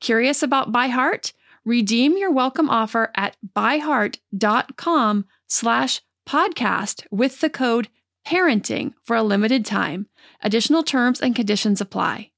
Curious about ByHeart? Redeem your welcome offer at byheart.com slash podcast with the code parenting for a limited time. Additional terms and conditions apply.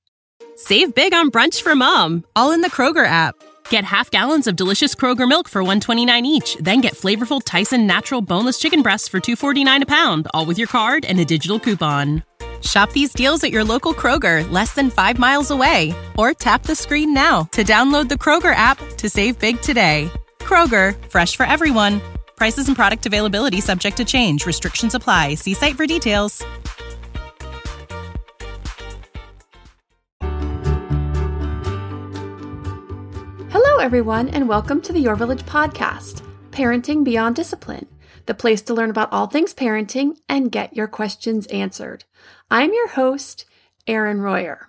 Save big on brunch for mom, all in the Kroger app. Get half gallons of delicious Kroger milk for 129 each, then get flavorful Tyson natural boneless chicken breasts for 249 a pound, all with your card and a digital coupon. Shop these deals at your local Kroger, less than 5 miles away, or tap the screen now to download the Kroger app to save big today. Kroger, fresh for everyone. Prices and product availability subject to change. Restrictions apply. See site for details. Hello, everyone, and welcome to the Your Village podcast, Parenting Beyond Discipline, the place to learn about all things parenting and get your questions answered. I'm your host, Erin Royer.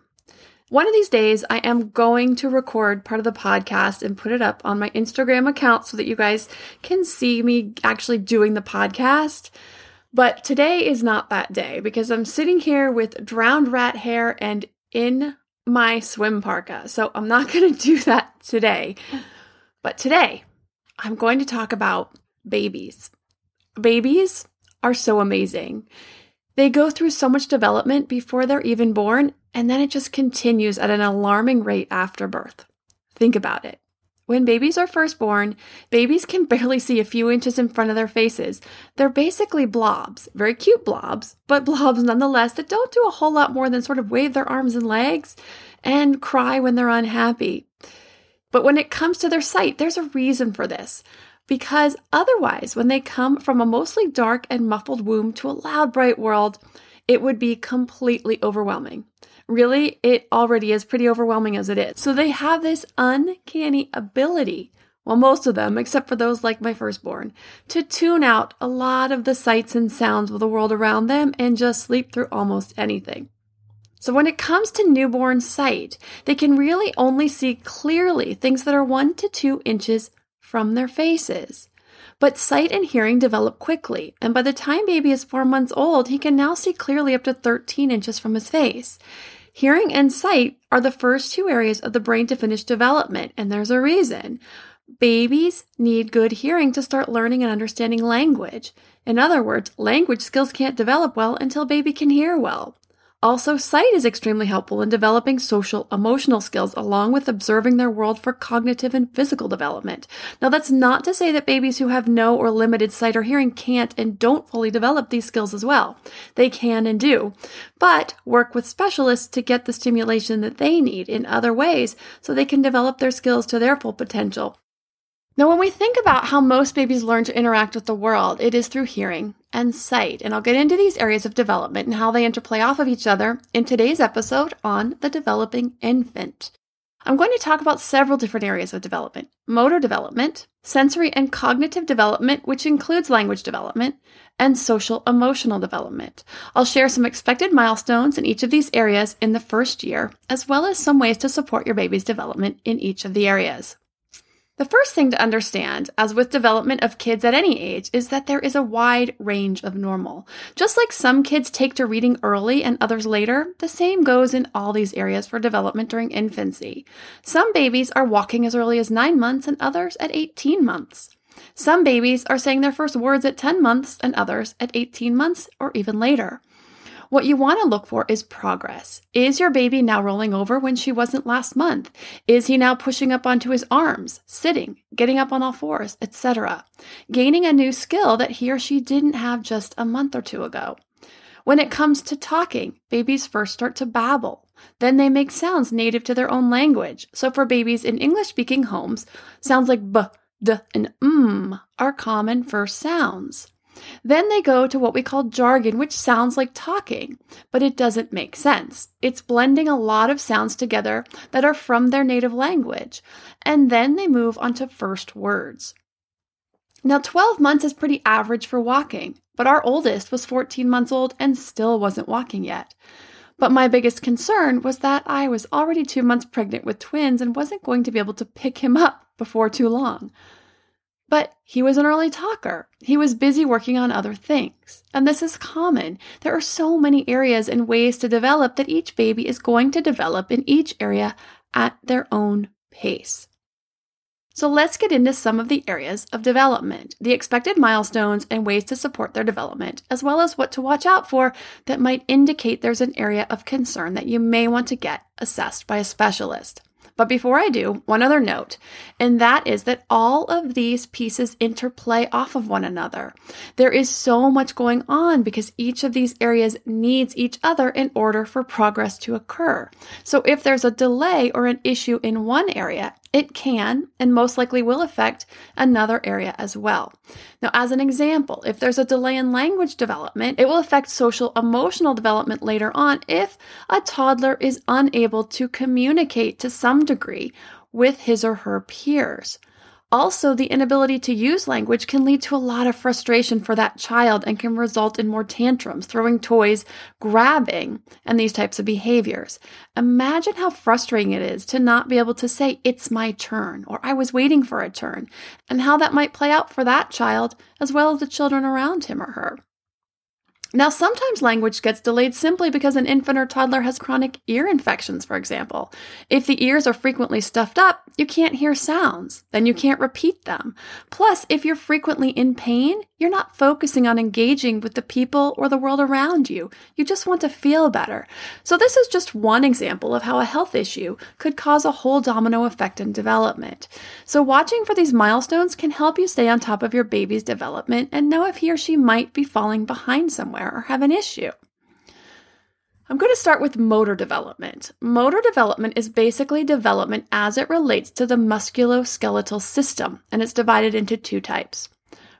One of these days, I am going to record part of the podcast and put it up on my Instagram account so that you guys can see me actually doing the podcast. But today is not that day because I'm sitting here with drowned rat hair and in my swim parka. So I'm not going to do that today. But today, I'm going to talk about babies. Babies are so amazing. They go through so much development before they're even born, and then it just continues at an alarming rate after birth. Think about it. When babies are first born, babies can barely see a few inches in front of their faces. They're basically blobs, very cute blobs, but blobs nonetheless that don't do a whole lot more than sort of wave their arms and legs and cry when they're unhappy. But when it comes to their sight, there's a reason for this. Because otherwise, when they come from a mostly dark and muffled womb to a loud, bright world, it would be completely overwhelming. Really, it already is pretty overwhelming as it is. So they have this uncanny ability, well, most of them, except for those like my firstborn, to tune out a lot of the sights and sounds of the world around them and just sleep through almost anything. So when it comes to newborn sight, they can really only see clearly things that are one to two inches from their faces. But sight and hearing develop quickly, and by the time baby is four months old, he can now see clearly up to 13 inches from his face. Hearing and sight are the first two areas of the brain to finish development, and there's a reason. Babies need good hearing to start learning and understanding language. In other words, language skills can't develop well until baby can hear well. Also, sight is extremely helpful in developing social emotional skills along with observing their world for cognitive and physical development. Now, that's not to say that babies who have no or limited sight or hearing can't and don't fully develop these skills as well. They can and do, but work with specialists to get the stimulation that they need in other ways so they can develop their skills to their full potential. Now, when we think about how most babies learn to interact with the world, it is through hearing and sight. And I'll get into these areas of development and how they interplay off of each other in today's episode on the developing infant. I'm going to talk about several different areas of development motor development, sensory and cognitive development, which includes language development, and social emotional development. I'll share some expected milestones in each of these areas in the first year, as well as some ways to support your baby's development in each of the areas. The first thing to understand, as with development of kids at any age, is that there is a wide range of normal. Just like some kids take to reading early and others later, the same goes in all these areas for development during infancy. Some babies are walking as early as 9 months and others at 18 months. Some babies are saying their first words at 10 months and others at 18 months or even later. What you want to look for is progress. Is your baby now rolling over when she wasn't last month? Is he now pushing up onto his arms, sitting, getting up on all fours, etc.? Gaining a new skill that he or she didn't have just a month or two ago. When it comes to talking, babies first start to babble. Then they make sounds native to their own language. So for babies in English speaking homes, sounds like b, d, and m are common first sounds. Then they go to what we call jargon, which sounds like talking, but it doesn't make sense. It's blending a lot of sounds together that are from their native language. And then they move on to first words. Now, 12 months is pretty average for walking, but our oldest was 14 months old and still wasn't walking yet. But my biggest concern was that I was already two months pregnant with twins and wasn't going to be able to pick him up before too long. But he was an early talker. He was busy working on other things. And this is common. There are so many areas and ways to develop that each baby is going to develop in each area at their own pace. So let's get into some of the areas of development, the expected milestones and ways to support their development, as well as what to watch out for that might indicate there's an area of concern that you may want to get assessed by a specialist. But before I do, one other note, and that is that all of these pieces interplay off of one another. There is so much going on because each of these areas needs each other in order for progress to occur. So if there's a delay or an issue in one area, it can and most likely will affect another area as well. Now, as an example, if there's a delay in language development, it will affect social emotional development later on if a toddler is unable to communicate to some degree with his or her peers. Also, the inability to use language can lead to a lot of frustration for that child and can result in more tantrums, throwing toys, grabbing, and these types of behaviors. Imagine how frustrating it is to not be able to say, It's my turn, or I was waiting for a turn, and how that might play out for that child as well as the children around him or her. Now, sometimes language gets delayed simply because an infant or toddler has chronic ear infections, for example. If the ears are frequently stuffed up, you can't hear sounds, then you can't repeat them. Plus, if you're frequently in pain, you're not focusing on engaging with the people or the world around you. You just want to feel better. So, this is just one example of how a health issue could cause a whole domino effect in development. So, watching for these milestones can help you stay on top of your baby's development and know if he or she might be falling behind somewhere or have an issue. I'm going to start with motor development. Motor development is basically development as it relates to the musculoskeletal system, and it's divided into two types.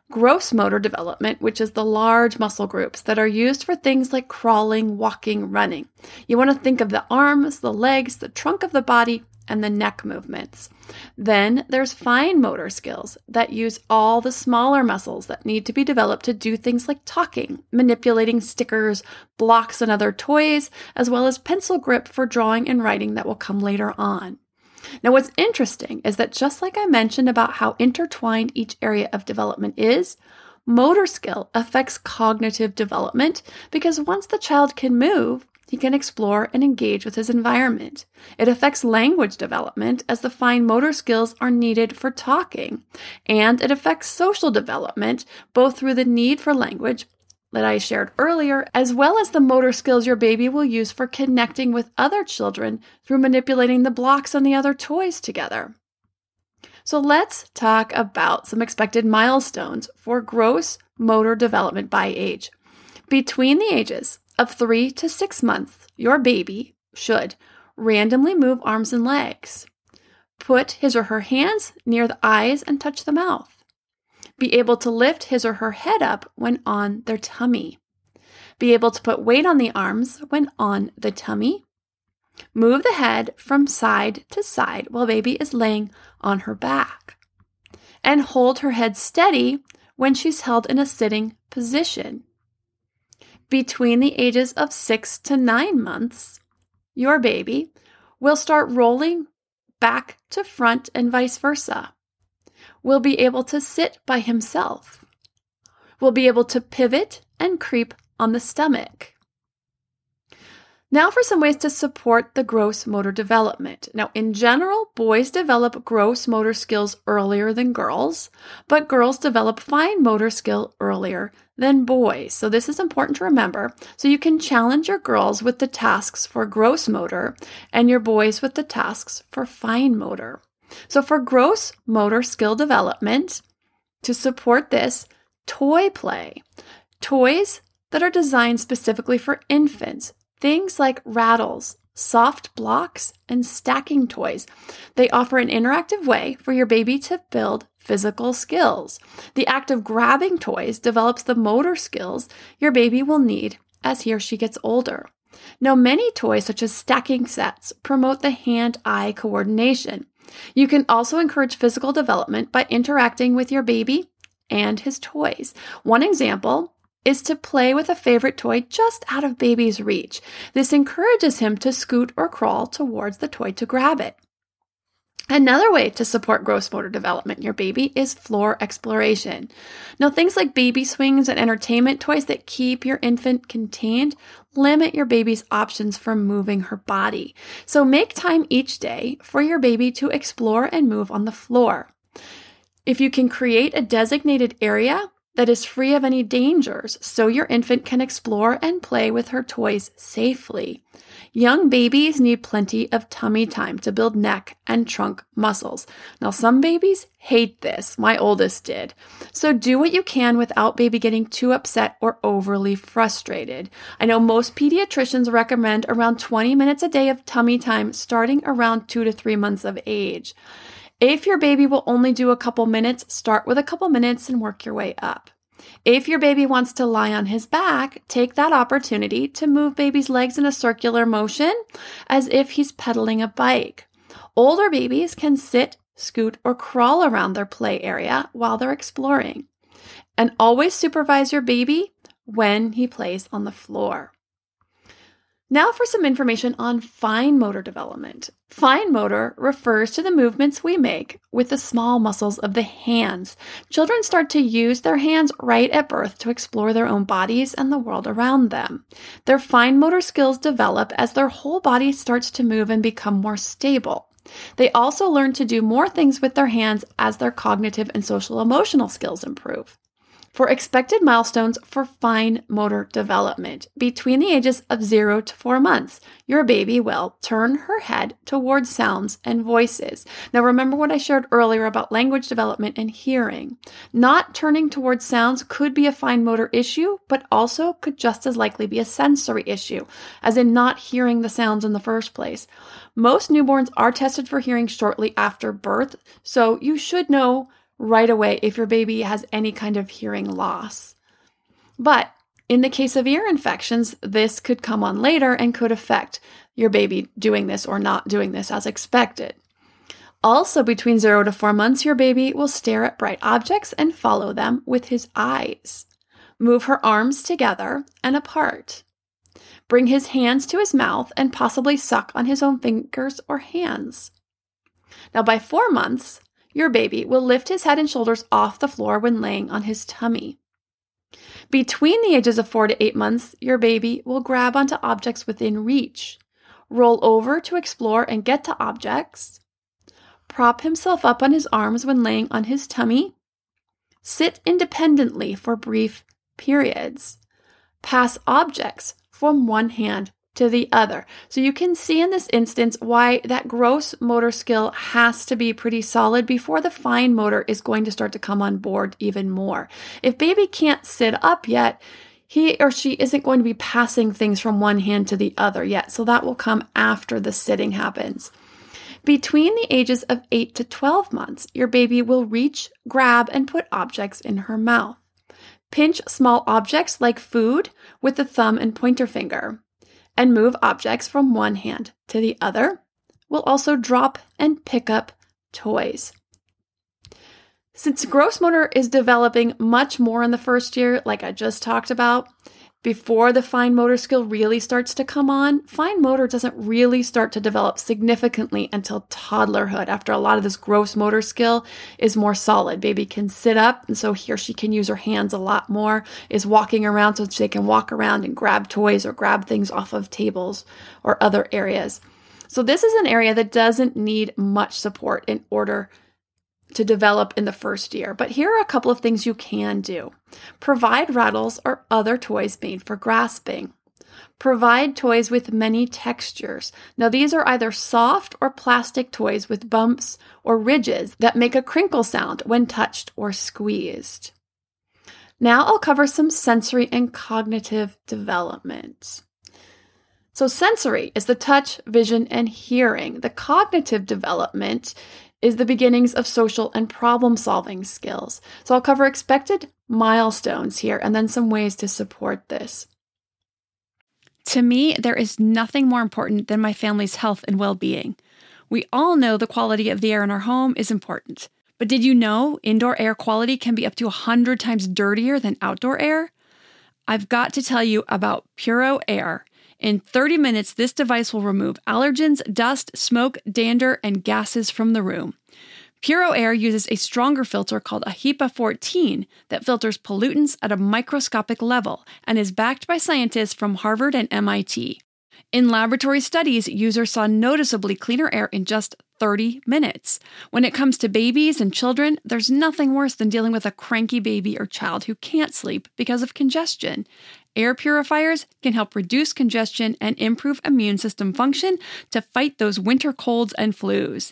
Gross motor development, which is the large muscle groups that are used for things like crawling, walking, running. You want to think of the arms, the legs, the trunk of the body, and the neck movements. Then there's fine motor skills that use all the smaller muscles that need to be developed to do things like talking, manipulating stickers, blocks, and other toys, as well as pencil grip for drawing and writing that will come later on. Now, what's interesting is that just like I mentioned about how intertwined each area of development is, motor skill affects cognitive development because once the child can move, he can explore and engage with his environment. It affects language development as the fine motor skills are needed for talking. And it affects social development, both through the need for language that I shared earlier, as well as the motor skills your baby will use for connecting with other children through manipulating the blocks and the other toys together. So let's talk about some expected milestones for gross motor development by age. Between the ages of three to six months, your baby should randomly move arms and legs, put his or her hands near the eyes and touch the mouth, be able to lift his or her head up when on their tummy, be able to put weight on the arms when on the tummy, move the head from side to side while baby is laying on her back, and hold her head steady when she's held in a sitting position between the ages of six to nine months, your baby will start rolling back to front and vice versa. Will be able to sit by himself. Will be able to pivot and creep on the stomach. Now, for some ways to support the gross motor development. Now, in general, boys develop gross motor skills earlier than girls, but girls develop fine motor skill earlier than boys. So, this is important to remember. So, you can challenge your girls with the tasks for gross motor and your boys with the tasks for fine motor. So, for gross motor skill development, to support this, toy play. Toys that are designed specifically for infants Things like rattles, soft blocks, and stacking toys. They offer an interactive way for your baby to build physical skills. The act of grabbing toys develops the motor skills your baby will need as he or she gets older. Now, many toys, such as stacking sets, promote the hand eye coordination. You can also encourage physical development by interacting with your baby and his toys. One example is to play with a favorite toy just out of baby's reach. This encourages him to scoot or crawl towards the toy to grab it. Another way to support gross motor development in your baby is floor exploration. Now, things like baby swings and entertainment toys that keep your infant contained limit your baby's options for moving her body. So, make time each day for your baby to explore and move on the floor. If you can create a designated area that is free of any dangers so your infant can explore and play with her toys safely. Young babies need plenty of tummy time to build neck and trunk muscles. Now, some babies hate this. My oldest did. So do what you can without baby getting too upset or overly frustrated. I know most pediatricians recommend around 20 minutes a day of tummy time starting around two to three months of age. If your baby will only do a couple minutes, start with a couple minutes and work your way up. If your baby wants to lie on his back, take that opportunity to move baby's legs in a circular motion as if he's pedaling a bike. Older babies can sit, scoot, or crawl around their play area while they're exploring. And always supervise your baby when he plays on the floor. Now for some information on fine motor development. Fine motor refers to the movements we make with the small muscles of the hands. Children start to use their hands right at birth to explore their own bodies and the world around them. Their fine motor skills develop as their whole body starts to move and become more stable. They also learn to do more things with their hands as their cognitive and social emotional skills improve for expected milestones for fine motor development. Between the ages of 0 to 4 months, your baby will turn her head towards sounds and voices. Now, remember what I shared earlier about language development and hearing. Not turning towards sounds could be a fine motor issue, but also could just as likely be a sensory issue, as in not hearing the sounds in the first place. Most newborns are tested for hearing shortly after birth, so you should know right away if your baby has any kind of hearing loss. But in the case of ear infections, this could come on later and could affect your baby doing this or not doing this as expected. Also, between zero to four months, your baby will stare at bright objects and follow them with his eyes. Move her arms together and apart. Bring his hands to his mouth and possibly suck on his own fingers or hands. Now, by four months, your baby will lift his head and shoulders off the floor when laying on his tummy. Between the ages of four to eight months, your baby will grab onto objects within reach, roll over to explore and get to objects, prop himself up on his arms when laying on his tummy, sit independently for brief periods, pass objects from one hand to the other. So you can see in this instance why that gross motor skill has to be pretty solid before the fine motor is going to start to come on board even more. If baby can't sit up yet, he or she isn't going to be passing things from one hand to the other yet. So that will come after the sitting happens. Between the ages of 8 to 12 months, your baby will reach, grab, and put objects in her mouth. Pinch small objects like food with the thumb and pointer finger and move objects from one hand to the other. We'll also drop and pick up toys. Since gross motor is developing much more in the first year, like I just talked about, before the fine motor skill really starts to come on, fine motor doesn't really start to develop significantly until toddlerhood, after a lot of this gross motor skill is more solid. Baby can sit up, and so he or she can use her hands a lot more, is walking around so they can walk around and grab toys or grab things off of tables or other areas. So, this is an area that doesn't need much support in order to develop in the first year. But here are a couple of things you can do provide rattles or other toys made for grasping. Provide toys with many textures. Now, these are either soft or plastic toys with bumps or ridges that make a crinkle sound when touched or squeezed. Now, I'll cover some sensory and cognitive development. So, sensory is the touch, vision, and hearing. The cognitive development is the beginnings of social and problem solving skills. So I'll cover expected milestones here and then some ways to support this. To me, there is nothing more important than my family's health and well being. We all know the quality of the air in our home is important. But did you know indoor air quality can be up to 100 times dirtier than outdoor air? I've got to tell you about Puro Air. In 30 minutes, this device will remove allergens, dust, smoke, dander, and gases from the room. Puro Air uses a stronger filter called a HEPA 14 that filters pollutants at a microscopic level and is backed by scientists from Harvard and MIT. In laboratory studies, users saw noticeably cleaner air in just 30 minutes. When it comes to babies and children, there's nothing worse than dealing with a cranky baby or child who can't sleep because of congestion. Air purifiers can help reduce congestion and improve immune system function to fight those winter colds and flus.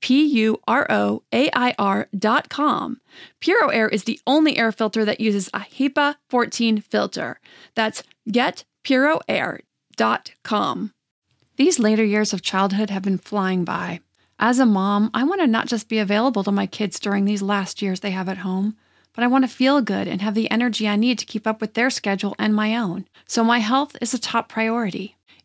P U R O A I R.com. Puro Air is the only air filter that uses a HEPA 14 filter. That's getpuroair.com. These later years of childhood have been flying by. As a mom, I want to not just be available to my kids during these last years they have at home, but I want to feel good and have the energy I need to keep up with their schedule and my own. So my health is a top priority.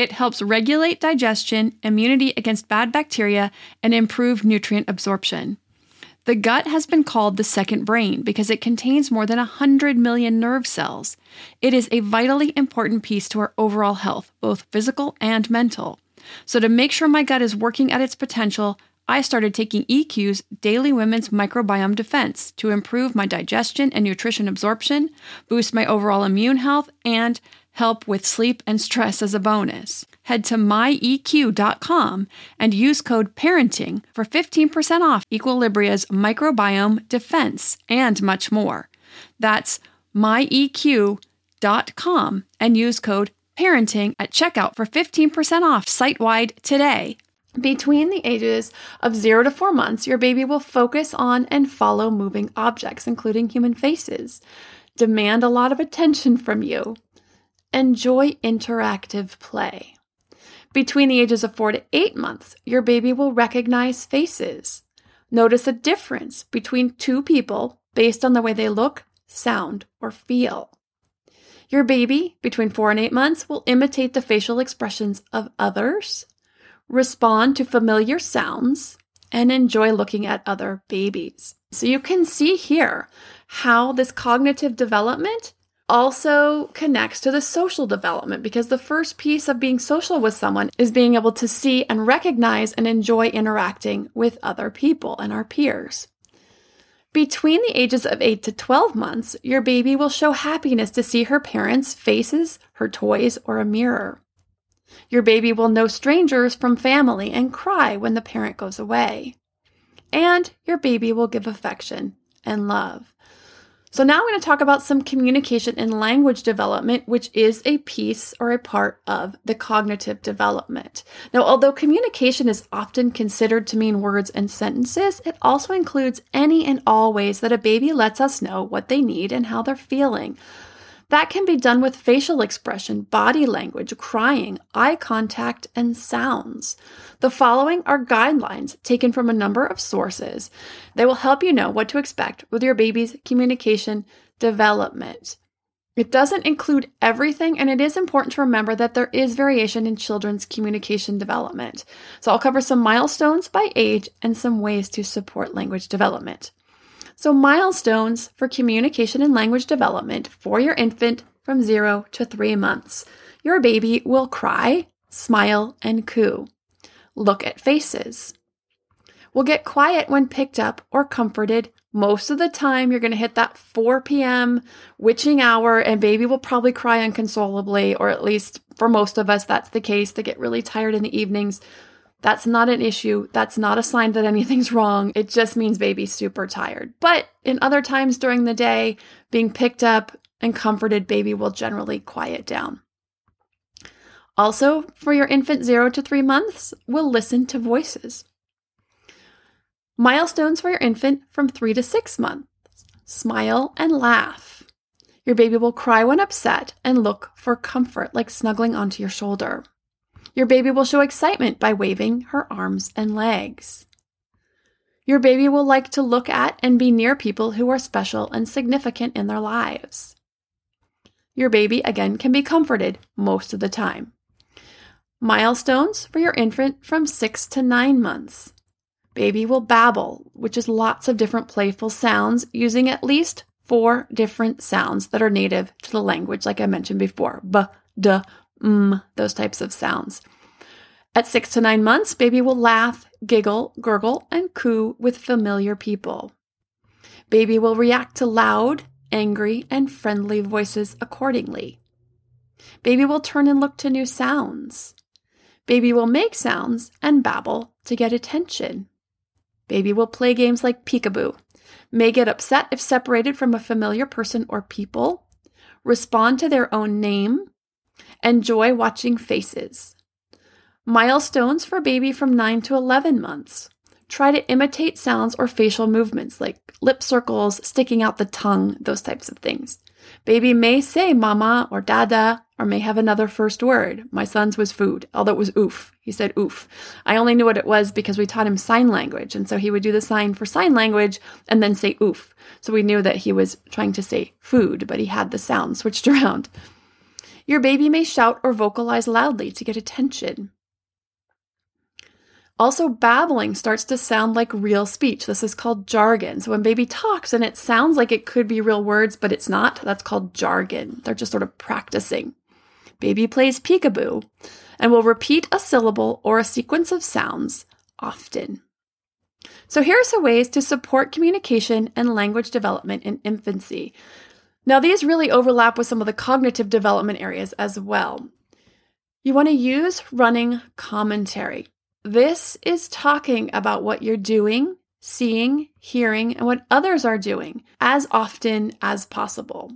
It helps regulate digestion, immunity against bad bacteria, and improve nutrient absorption. The gut has been called the second brain because it contains more than 100 million nerve cells. It is a vitally important piece to our overall health, both physical and mental. So, to make sure my gut is working at its potential, I started taking EQ's Daily Women's Microbiome Defense to improve my digestion and nutrition absorption, boost my overall immune health, and help with sleep and stress as a bonus. Head to myeq.com and use code PARENTING for 15% off Equilibria's Microbiome Defense and much more. That's myeq.com and use code PARENTING at checkout for 15% off site wide today. Between the ages of 0 to 4 months, your baby will focus on and follow moving objects, including human faces, demand a lot of attention from you, enjoy interactive play. Between the ages of 4 to 8 months, your baby will recognize faces, notice a difference between two people based on the way they look, sound, or feel. Your baby, between 4 and 8 months, will imitate the facial expressions of others respond to familiar sounds, and enjoy looking at other babies. So you can see here how this cognitive development also connects to the social development because the first piece of being social with someone is being able to see and recognize and enjoy interacting with other people and our peers. Between the ages of 8 to 12 months, your baby will show happiness to see her parents' faces, her toys, or a mirror. Your baby will know strangers from family and cry when the parent goes away. And your baby will give affection and love. So, now I'm going to talk about some communication and language development, which is a piece or a part of the cognitive development. Now, although communication is often considered to mean words and sentences, it also includes any and all ways that a baby lets us know what they need and how they're feeling. That can be done with facial expression, body language, crying, eye contact, and sounds. The following are guidelines taken from a number of sources. They will help you know what to expect with your baby's communication development. It doesn't include everything, and it is important to remember that there is variation in children's communication development. So, I'll cover some milestones by age and some ways to support language development. So, milestones for communication and language development for your infant from zero to three months. Your baby will cry, smile, and coo. Look at faces. Will get quiet when picked up or comforted. Most of the time, you're going to hit that 4 p.m. witching hour, and baby will probably cry unconsolably, or at least for most of us, that's the case. They get really tired in the evenings. That's not an issue. That's not a sign that anything's wrong. It just means baby's super tired. But in other times during the day, being picked up and comforted, baby will generally quiet down. Also, for your infant 0 to 3 months, will listen to voices. Milestones for your infant from 3 to 6 months. Smile and laugh. Your baby will cry when upset and look for comfort, like snuggling onto your shoulder. Your baby will show excitement by waving her arms and legs. Your baby will like to look at and be near people who are special and significant in their lives. Your baby, again, can be comforted most of the time. Milestones for your infant from six to nine months. Baby will babble, which is lots of different playful sounds using at least four different sounds that are native to the language, like I mentioned before b, d, mm, those types of sounds. At six to nine months, baby will laugh, giggle, gurgle, and coo with familiar people. Baby will react to loud, angry, and friendly voices accordingly. Baby will turn and look to new sounds. Baby will make sounds and babble to get attention. Baby will play games like peekaboo, may get upset if separated from a familiar person or people, respond to their own name, Enjoy watching faces. Milestones for baby from 9 to 11 months. Try to imitate sounds or facial movements like lip circles, sticking out the tongue, those types of things. Baby may say mama or dada or may have another first word. My son's was food, although it was oof. He said oof. I only knew what it was because we taught him sign language. And so he would do the sign for sign language and then say oof. So we knew that he was trying to say food, but he had the sound switched around. Your baby may shout or vocalize loudly to get attention. Also, babbling starts to sound like real speech. This is called jargon. So, when baby talks and it sounds like it could be real words, but it's not, that's called jargon. They're just sort of practicing. Baby plays peekaboo and will repeat a syllable or a sequence of sounds often. So, here are some ways to support communication and language development in infancy. Now, these really overlap with some of the cognitive development areas as well. You want to use running commentary. This is talking about what you're doing, seeing, hearing, and what others are doing as often as possible.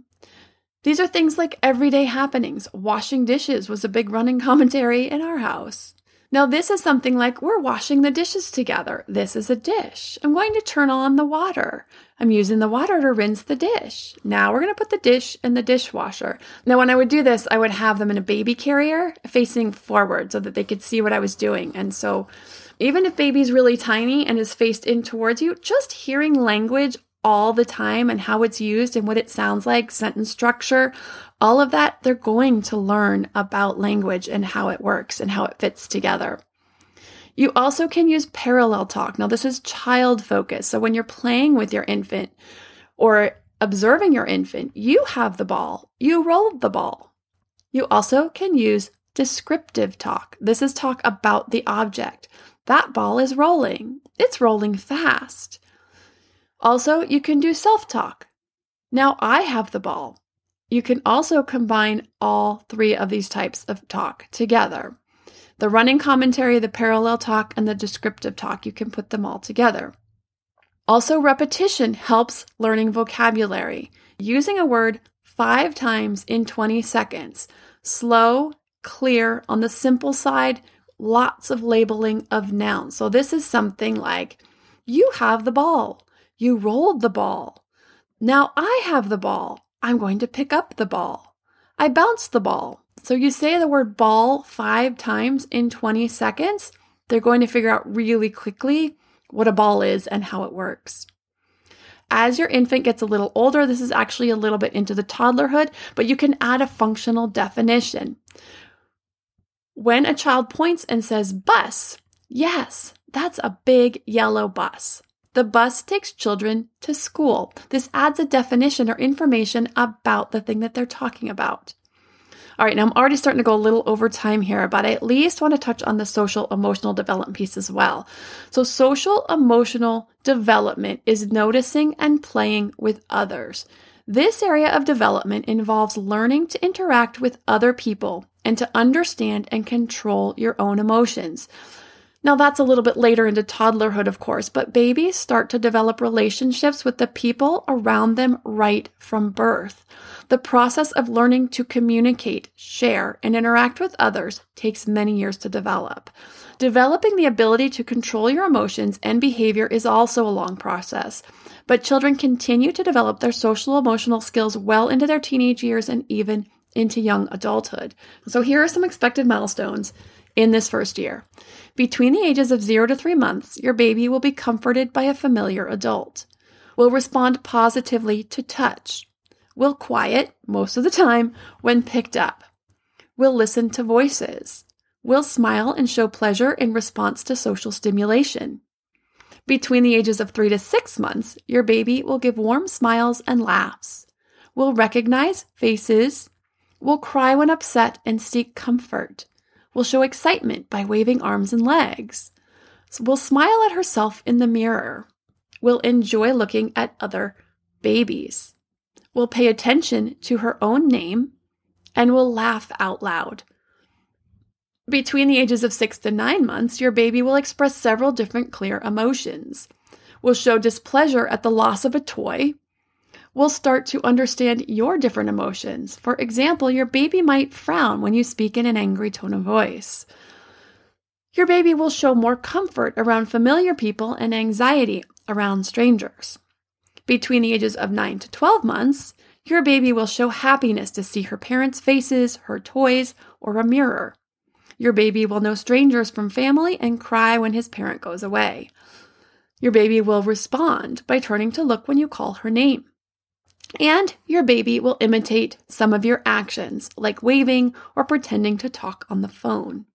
These are things like everyday happenings. Washing dishes was a big running commentary in our house. Now, this is something like we're washing the dishes together. This is a dish. I'm going to turn on the water. I'm using the water to rinse the dish. Now we're going to put the dish in the dishwasher. Now, when I would do this, I would have them in a baby carrier facing forward so that they could see what I was doing. And so, even if baby's really tiny and is faced in towards you, just hearing language all the time and how it's used and what it sounds like, sentence structure, all of that, they're going to learn about language and how it works and how it fits together. You also can use parallel talk. Now, this is child focused. So, when you're playing with your infant or observing your infant, you have the ball, you rolled the ball. You also can use descriptive talk. This is talk about the object. That ball is rolling, it's rolling fast. Also, you can do self talk. Now I have the ball. You can also combine all three of these types of talk together. The running commentary, the parallel talk, and the descriptive talk, you can put them all together. Also, repetition helps learning vocabulary. Using a word five times in 20 seconds. Slow, clear, on the simple side, lots of labeling of nouns. So, this is something like, You have the ball. You rolled the ball. Now I have the ball. I'm going to pick up the ball. I bounced the ball. So, you say the word ball five times in 20 seconds, they're going to figure out really quickly what a ball is and how it works. As your infant gets a little older, this is actually a little bit into the toddlerhood, but you can add a functional definition. When a child points and says bus, yes, that's a big yellow bus. The bus takes children to school. This adds a definition or information about the thing that they're talking about. All right, now I'm already starting to go a little over time here, but I at least want to touch on the social emotional development piece as well. So, social emotional development is noticing and playing with others. This area of development involves learning to interact with other people and to understand and control your own emotions. Now, that's a little bit later into toddlerhood, of course, but babies start to develop relationships with the people around them right from birth. The process of learning to communicate, share, and interact with others takes many years to develop. Developing the ability to control your emotions and behavior is also a long process, but children continue to develop their social emotional skills well into their teenage years and even into young adulthood. So, here are some expected milestones in this first year. Between the ages of 0 to 3 months, your baby will be comforted by a familiar adult, will respond positively to touch, will quiet most of the time when picked up, will listen to voices, will smile and show pleasure in response to social stimulation. Between the ages of 3 to 6 months, your baby will give warm smiles and laughs, will recognize faces, will cry when upset and seek comfort, will show excitement by waving arms and legs, will smile at herself in the mirror, will enjoy looking at other babies, will pay attention to her own name, and will laugh out loud. Between the ages of six to nine months, your baby will express several different clear emotions, will show displeasure at the loss of a toy, will start to understand your different emotions. For example, your baby might frown when you speak in an angry tone of voice. Your baby will show more comfort around familiar people and anxiety around strangers. Between the ages of 9 to 12 months, your baby will show happiness to see her parents' faces, her toys, or a mirror. Your baby will know strangers from family and cry when his parent goes away. Your baby will respond by turning to look when you call her name. And your baby will imitate some of your actions, like waving or pretending to talk on the phone.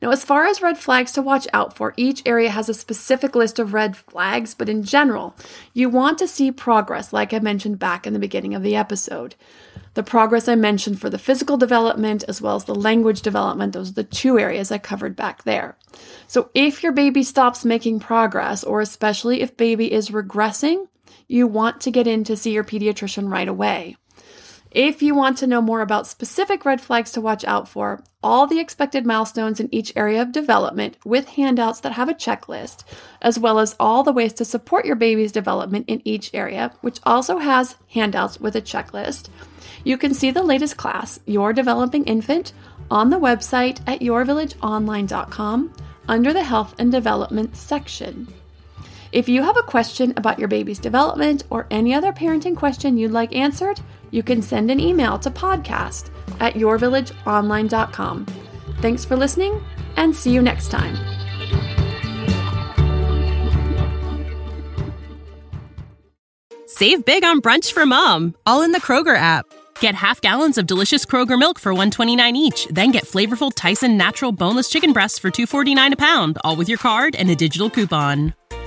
Now, as far as red flags to watch out for, each area has a specific list of red flags, but in general, you want to see progress, like I mentioned back in the beginning of the episode. The progress I mentioned for the physical development as well as the language development, those are the two areas I covered back there. So, if your baby stops making progress, or especially if baby is regressing, you want to get in to see your pediatrician right away. If you want to know more about specific red flags to watch out for, all the expected milestones in each area of development with handouts that have a checklist, as well as all the ways to support your baby's development in each area, which also has handouts with a checklist, you can see the latest class, Your Developing Infant, on the website at yourvillageonline.com under the Health and Development section. If you have a question about your baby's development or any other parenting question you'd like answered, you can send an email to podcast at yourvillageonline.com. Thanks for listening and see you next time. Save big on brunch for mom, all in the Kroger app. Get half gallons of delicious Kroger milk for 129 each, then get flavorful Tyson natural boneless chicken breasts for 249 a pound, all with your card and a digital coupon.